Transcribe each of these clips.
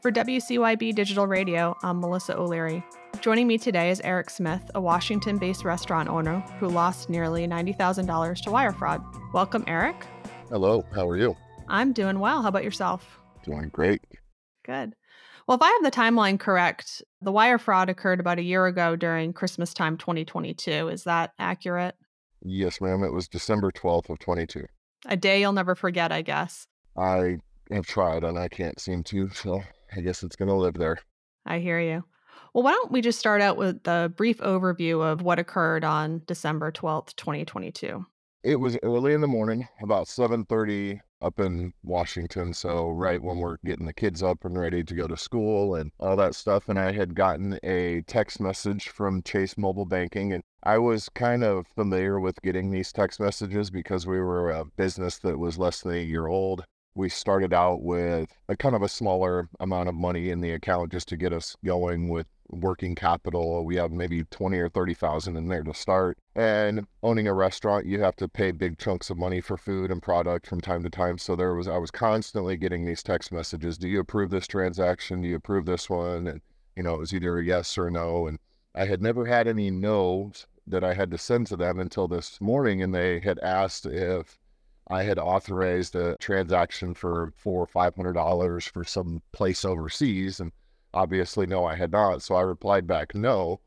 For WCYB Digital Radio, I'm Melissa O'Leary. Joining me today is Erik Smith, a Washington based restaurant owner who lost nearly $90,000 to wire fraud. Welcome, Erik. Hello, how are you? I'm doing well. How about yourself? Doing great. Good. Well, if I have the timeline correct, the wire fraud occurred about a year ago during Christmas time 2022. Is that accurate? Yes, ma'am. It was December 12th of 22. A day you'll never forget, I guess. I have tried and I can't seem to, so I guess it's going to live there. I hear you. Well, why don't we just start out with the brief overview of what occurred on December 12th, 2022? It was early in the morning, about 7:30 up in Washington, so right when we're getting the kids up and ready to go to school and all that stuff and I had gotten a text message from Chase Mobile Banking and I was kind of familiar with getting these text messages because we were a business that was less than a year old we started out with a kind of a smaller amount of money in the account just to get us going with working capital. We have maybe 20 or 30,000 in there to start. And owning a restaurant, you have to pay big chunks of money for food and product from time to time. So there was I was constantly getting these text messages, "Do you approve this transaction? Do you approve this one?" And you know, it was either a yes or no and I had never had any no's that I had to send to them until this morning and they had asked if I had authorized a transaction for four or five hundred dollars for some place overseas, and obviously, no, I had not. So I replied back, no.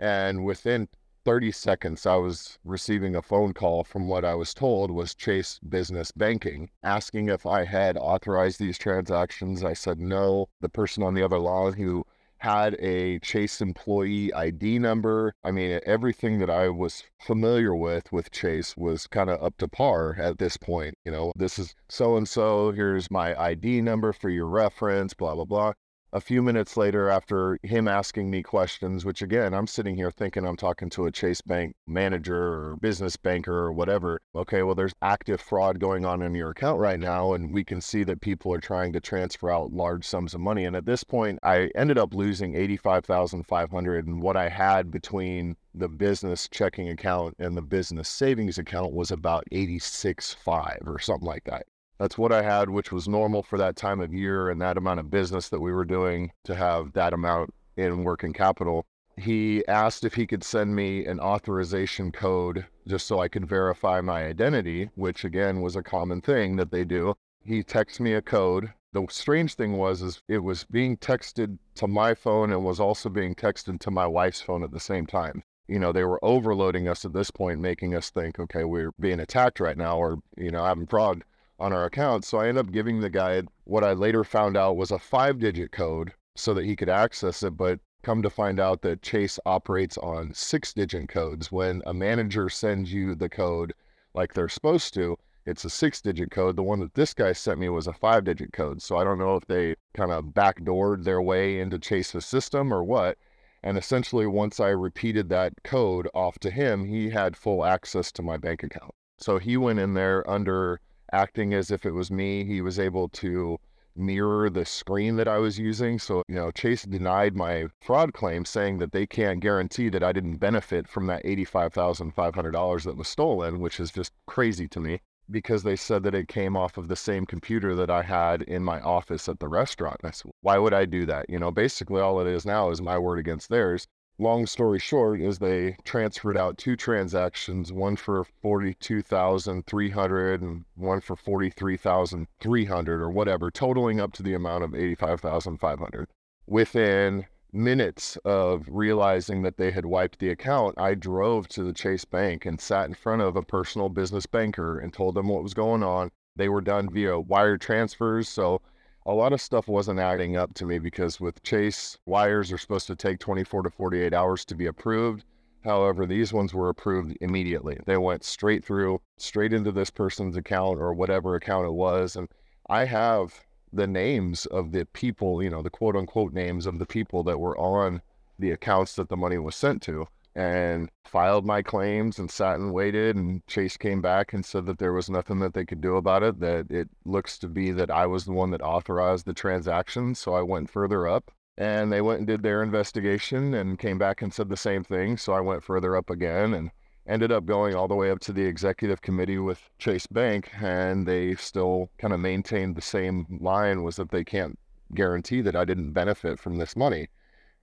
And within 30 seconds, I was receiving a phone call from what I was told was Chase Business Banking asking if I had authorized these transactions. I said no. The person on the other line who had a Chase employee ID number. I mean, everything that I was familiar with with Chase was kind of up to par at this point. You know, this is so and so, here's my ID number for your reference, blah, blah, blah a few minutes later, after him asking me questions, which again, I'm sitting here thinking I'm talking to a Chase Bank manager or business banker or whatever. Okay, well, there's active fraud going on in your account right now, and we can see that people are trying to transfer out large sums of money. And at this point, I ended up losing 85,500, and what I had between the business checking account and the business savings account was about 86.5 or something like that. That's what I had, which was normal for that time of year and that amount of business that we were doing to have that amount in working capital. He asked if he could send me an authorization code just so I could verify my identity, which again was a common thing that they do. He texted me a code. The strange thing was is it was being texted to my phone and was also being texted to my wife's phone at the same time you know, they were overloading us at this point, making us think, okay, we're being attacked right now or, you know, having fraud on our account. So I ended up giving the guy what I later found out was a five digit code so that he could access it. But come to find out that Chase operates on six digit codes. When a manager sends you the code like they're supposed to, it's a six digit code. The one that this guy sent me was a five digit code. So I don't know if they kind of backdoored their way into Chase's system or what. And essentially, once I repeated that code off to him, he had full access to my bank account. So he went in there under acting as if it was me. He was able to mirror the screen that I was using. So, you know, Chase denied my fraud claim, saying that they can't guarantee that I didn't benefit from that $85,500 that was stolen, which is just crazy to me because they said that it came off of the same computer that I had in my office at the restaurant. And I said, why would I do that? You know, basically all it is now is my word against theirs long story short is they transferred out two transactions one for 42300 and one for 43300 or whatever totaling up to the amount of 85500 within minutes of realizing that they had wiped the account i drove to the chase bank and sat in front of a personal business banker and told them what was going on. They were done via wire transfers so a lot of stuff wasn't adding up to me because with Chase, wires are supposed to take 24 to 48 hours to be approved. However, these ones were approved immediately. They went straight through, straight into this person's account or whatever account it was. And I have the names of the people, you know, the quote unquote names of the people that were on the accounts that the money was sent to and filed my claims and sat and waited and chase came back and said that there was nothing that they could do about it that it looks to be that i was the one that authorized the transaction so i went further up and they went and did their investigation and came back and said the same thing so i went further up again and ended up going all the way up to the executive committee with chase bank and they still kind of maintained the same line was that they can't guarantee that I didn't benefit from this money.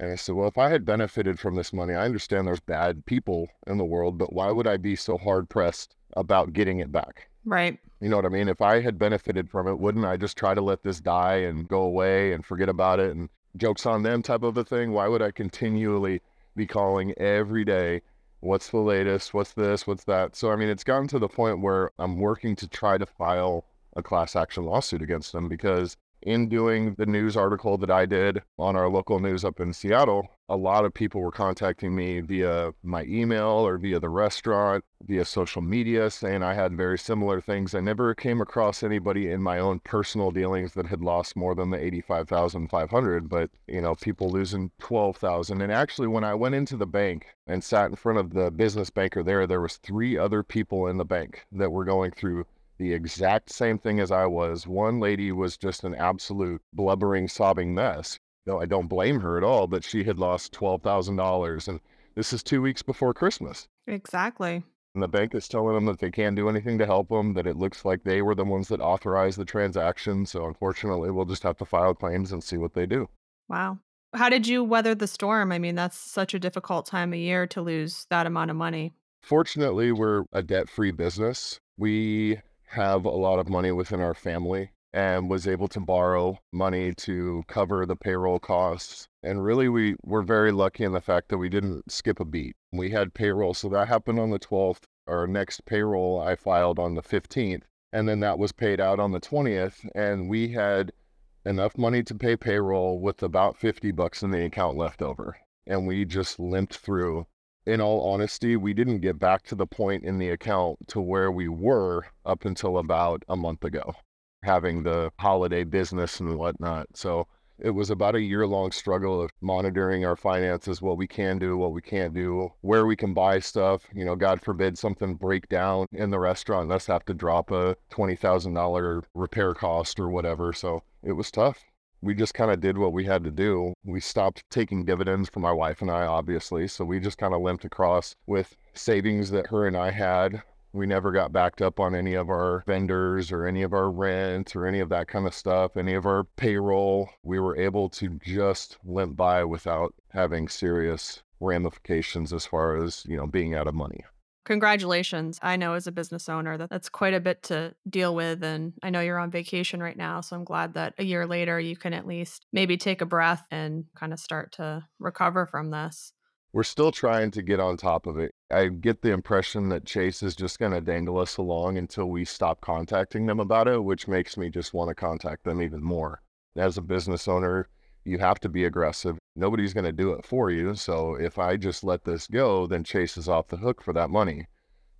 And I said, well, if I had benefited from this money, I understand there's bad people in the world, but why would I be so hard pressed about getting it back? Right. You know what I mean? If I had benefited from it, wouldn't I just try to let this die and go away and forget about it and jokes on them type of a thing? Why would I continually be calling every day? What's the latest? What's this? What's that? So, I mean, it's gotten to the point where I'm working to try to file a class action lawsuit against them because in doing the news article that I did on our local news up in Seattle, a lot of people were contacting me via my email or via the restaurant, via social media, saying I had very similar things. I never came across anybody in my own personal dealings that had lost more than the 85,500, but you know, people losing 12,000. And actually when I went into the bank and sat in front of the business banker there, there was three other people in the bank that were going through the exact same thing as I was. One lady was just an absolute blubbering, sobbing mess. No, I don't blame her at all, but she had lost $12,000. And this is two weeks before Christmas. Exactly. And the bank is telling them that they can't do anything to help them, that it looks like they were the ones that authorized the transaction. So unfortunately, we'll just have to file claims and see what they do. Wow. How did you weather the storm? I mean, that's such a difficult time of year to lose that amount of money. Fortunately, we're a debt free business. We have a lot of money within our family and was able to borrow money to cover the payroll costs. And really, we were very lucky in the fact that we didn't skip a beat. We had payroll. So that happened on the 12th. Our next payroll I filed on the 15th. And then that was paid out on the 20th. And we had enough money to pay payroll with about 50 bucks in the account left over. And we just limped through in all honesty, we didn't get back to the point in the account to where we were up until about a month ago, having the holiday business and whatnot. So it was about a year long struggle of monitoring our finances, what we can do, what we can't do, where we can buy stuff. You know, God forbid something break down in the restaurant, let's have to drop a $20,000 repair cost or whatever. So it was tough we just kind of did what we had to do. We stopped taking dividends for my wife and I, obviously. So we just kind of limped across with savings that her and I had. We never got backed up on any of our vendors or any of our rent or any of that kind of stuff, any of our payroll. We were able to just limp by without having serious ramifications as far as, you know, being out of money. Congratulations. I know as a business owner that that's quite a bit to deal with. And I know you're on vacation right now. So I'm glad that a year later you can at least maybe take a breath and kind of start to recover from this. We're still trying to get on top of it. I get the impression that Chase is just going to dangle us along until we stop contacting them about it, which makes me just want to contact them even more. As a business owner, you have to be aggressive. Nobody's going to do it for you. So if I just let this go, then Chase is off the hook for that money.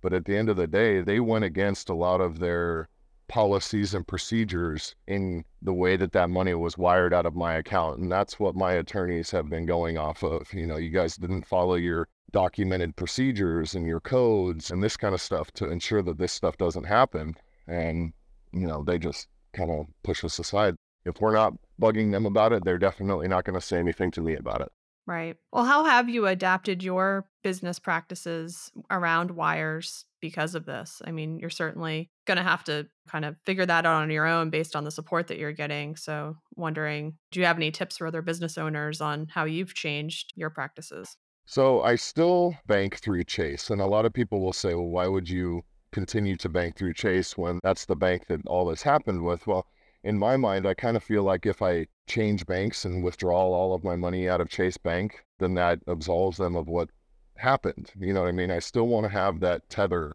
But at the end of the day, they went against a lot of their policies and procedures in the way that that money was wired out of my account. And that's what my attorneys have been going off of. You know, you guys didn't follow your documented procedures and your codes and this kind of stuff to ensure that this stuff doesn't happen. And, you know, they just kind of push us aside if we're not bugging them about it, they're definitely not going to say anything to me about it. Right. Well, how have you adapted your business practices around wires because of this? I mean, you're certainly going to have to kind of figure that out on your own based on the support that you're getting. So, wondering, do you have any tips for other business owners on how you've changed your practices? So, I still bank through Chase, and a lot of people will say, well, why would you continue to bank through Chase when that's the bank that all this happened with? Well, in my mind, I kind of feel like if I change banks and withdraw all of my money out of Chase Bank, then that absolves them of what happened. You know what I mean? I still want to have that tether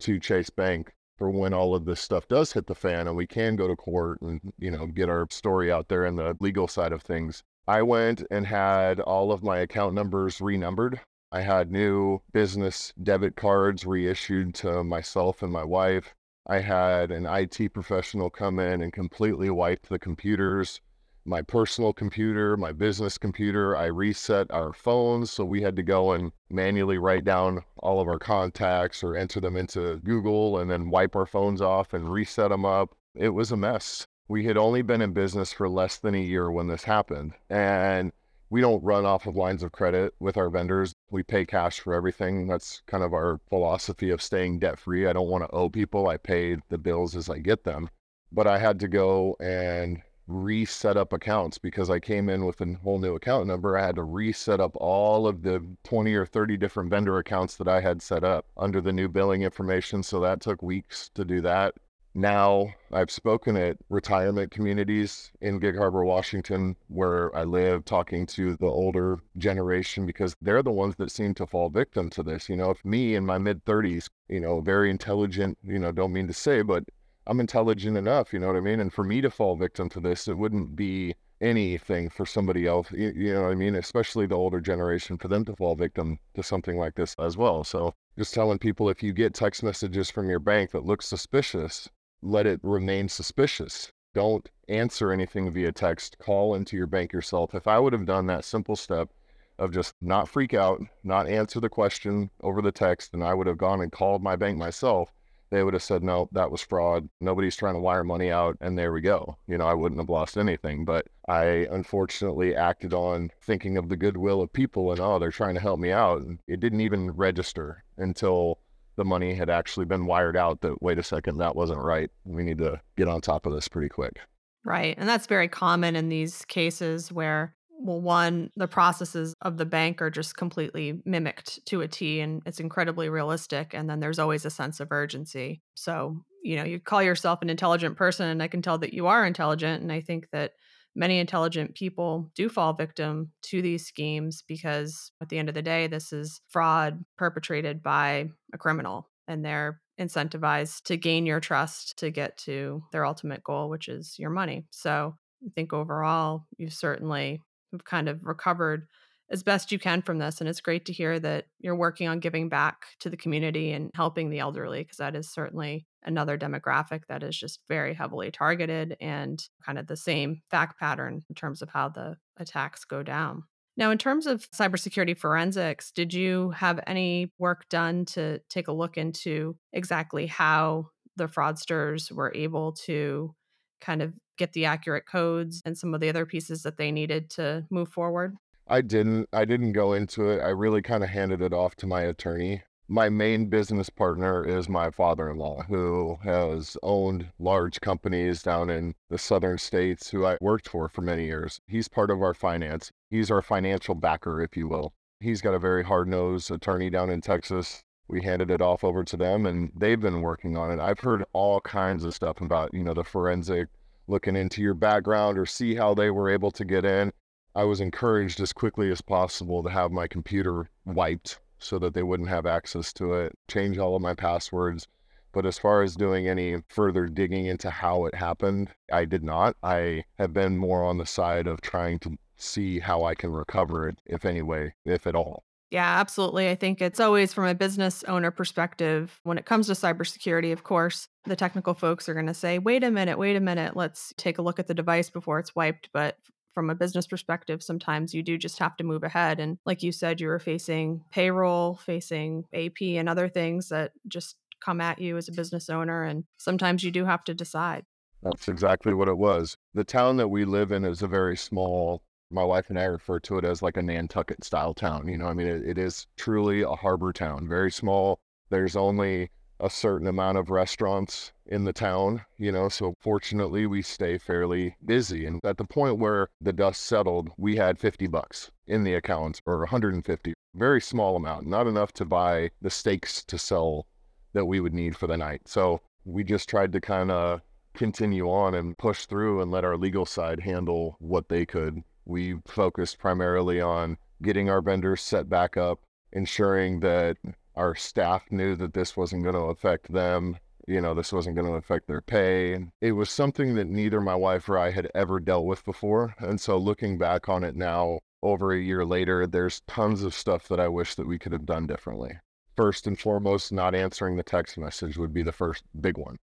to Chase Bank for when all of this stuff does hit the fan and we can go to court and, you know, get our story out there in the legal side of things. I went and had all of my account numbers renumbered. I had new business debit cards reissued to myself and my wife. I had an IT professional come in and completely wipe the computers, my personal computer, my business computer. I reset our phones. So we had to go and manually write down all of our contacts or enter them into Google and then wipe our phones off and reset them up. It was a mess. We had only been in business for less than a year when this happened. And we don't run off of lines of credit with our vendors. We pay cash for everything. That's kind of our philosophy of staying debt free. I don't want to owe people. I pay the bills as I get them. But I had to go and reset up accounts because I came in with a whole new account number. I had to reset up all of the 20 or 30 different vendor accounts that I had set up under the new billing information. So that took weeks to do that. Now I've spoken at retirement communities in Gig Harbor, Washington, where I live, talking to the older generation because they're the ones that seem to fall victim to this. You know, if me in my mid 30s, you know, very intelligent, you know, don't mean to say, but I'm intelligent enough, you know what I mean? And for me to fall victim to this, it wouldn't be anything for somebody else, you, you, know what I mean? Especially the older generation, for them to fall victim to something like this as well. So just telling people if you get text messages from your bank that look suspicious, let it remain suspicious. Don't answer anything via text. Call into your bank yourself. If I would have done that simple step of just not freak out, not answer the question over the text, and I would have gone and called my bank myself, they would have said, no, that was fraud. Nobody's trying to wire money out. And there we go. You know, I wouldn't have lost anything. But I unfortunately acted on thinking of the goodwill of people and, oh, they're trying to help me out. And it didn't even register until the money had actually been wired out that, wait a second, that wasn't right. We need to get on top of this pretty quick. Right. And that's very common in these cases where well, one, the processes of the bank are just completely mimicked to a T and it's incredibly realistic. And then there's always a sense of urgency. So, you know, you call yourself an intelligent person, and I can tell that you are intelligent. And I think that many intelligent people do fall victim to these schemes because at the end of the day, this is fraud perpetrated by a criminal and they're incentivized to gain your trust to get to their ultimate goal, which is your money. So I think overall, you've certainly have kind of recovered as best you can from this. And it's great to hear that you're working on giving back to the community and helping the elderly, because that is certainly another demographic that is just very heavily targeted and kind of the same fact pattern in terms of how the attacks go down. Now, in terms of cybersecurity forensics, did you have any work done to take a look into exactly how the fraudsters were able to kind of get the accurate codes and some of the other pieces that they needed to move forward? I didn't. I didn't go into it. I really kind of handed it off to my attorney. My main business partner is my father in law, who has owned large companies down in the southern states, who I worked for for many years. He's part of our finance. He's our financial backer, if you will. He's got a very hard nosed attorney down in Texas. We handed it off over to them and they've been working on it. I've heard all kinds of stuff about, you know, the forensic looking into your background or see how they were able to get in. I was encouraged as quickly as possible to have my computer wiped so that they wouldn't have access to it, change all of my passwords. But as far as doing any further digging into how it happened, I did not. I have been more on the side of trying to see how I can recover it, if any way, if at all. Yeah, absolutely. I think it's always from a business owner perspective. When it comes to cybersecurity, of course, the technical folks are going to say, wait a minute, wait a minute, let's take a look at the device before it's wiped. But from a business perspective, sometimes you do just have to move ahead. And like you said, you were facing payroll, facing AP, and other things that just come at you as a business owner. And sometimes you do have to decide. That's exactly what it was. The town that we live in is a very small my wife and I refer to it as like a Nantucket style town. You know, I mean, it, it is truly a harbor town, very small. There's only a certain amount of restaurants in the town, you know, so fortunately we stay fairly busy. And at the point where the dust settled, we had 50 bucks in the account or 150, very small amount, not enough to buy the steaks to sell that we would need for the night. So we just tried to kind of continue on and push through and let our legal side handle what they could we focused primarily on getting our vendors set back up, ensuring that our staff knew that this wasn't going to affect them. You know, this wasn't going to affect their pay. It was something that neither my wife or I had ever dealt with before. And so looking back on it now, over a year later, there's tons of stuff that I wish that we could have done differently. First and foremost, not answering the text message would be the first big one.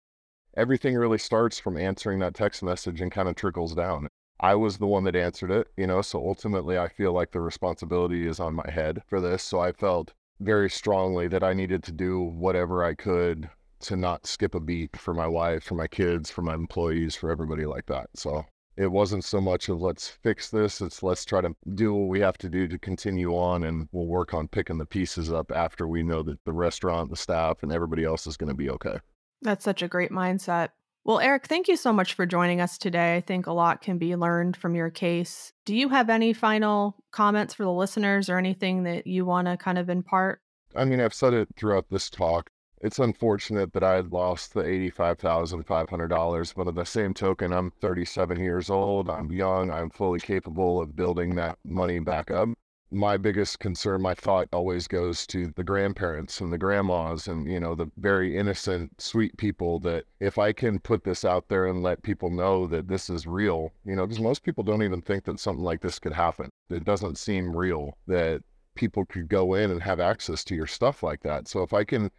Everything really starts from answering that text message and kind of trickles down. I was the one that answered it, you know, so ultimately I feel like the responsibility is on my head for this. So I felt very strongly that I needed to do whatever I could to not skip a beat for my wife, for my kids, for my employees, for everybody like that. So it wasn't so much of let's fix this, it's let's try to do what we have to do to continue on and we'll work on picking the pieces up after we know that the restaurant, the staff, and everybody else is going to be okay. That's such a great mindset. Well, Erik, thank you so much for joining us today. I think a lot can be learned from your case. Do you have any final comments for the listeners or anything that you want to kind of impart? I mean, I've said it throughout this talk. It's unfortunate that I had lost the $85,500, but at the same token, I'm 37 years old. I'm young. I'm fully capable of building that money back up my biggest concern, my thought always goes to the grandparents and the grandmas and, you know, the very innocent, sweet people that if I can put this out there and let people know that this is real, you know, because most people don't even think that something like this could happen. It doesn't seem real that people could go in and have access to your stuff like that. So if I can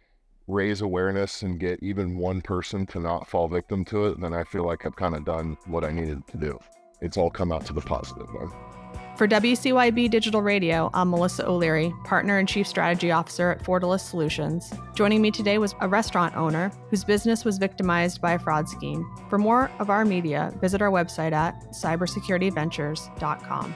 raise awareness and get even one person to not fall victim to it, then I feel like I've kind of done what I needed to do. It's all come out to the positive one. For WCYB Digital Radio, I'm Melissa O'Leary, Partner and Chief Strategy Officer at Fortalice Solutions. Joining me today was a restaurant owner whose business was victimized by a fraud scheme. For more of our media, visit our website at cybersecurityventures.com.